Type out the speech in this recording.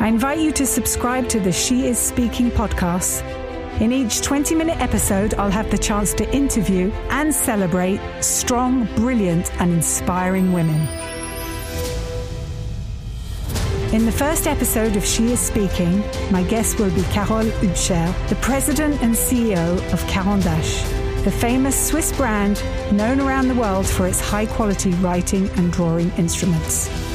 I invite you to subscribe to the She Is Speaking podcast. In each 20 minute episode, I'll have the chance to interview and celebrate strong, brilliant, and inspiring women. In the first episode of She Is Speaking, my guest will be Carole Hübscher, the president and CEO of Caran d'Ache, the famous Swiss brand known around the world for its high quality writing and drawing instruments.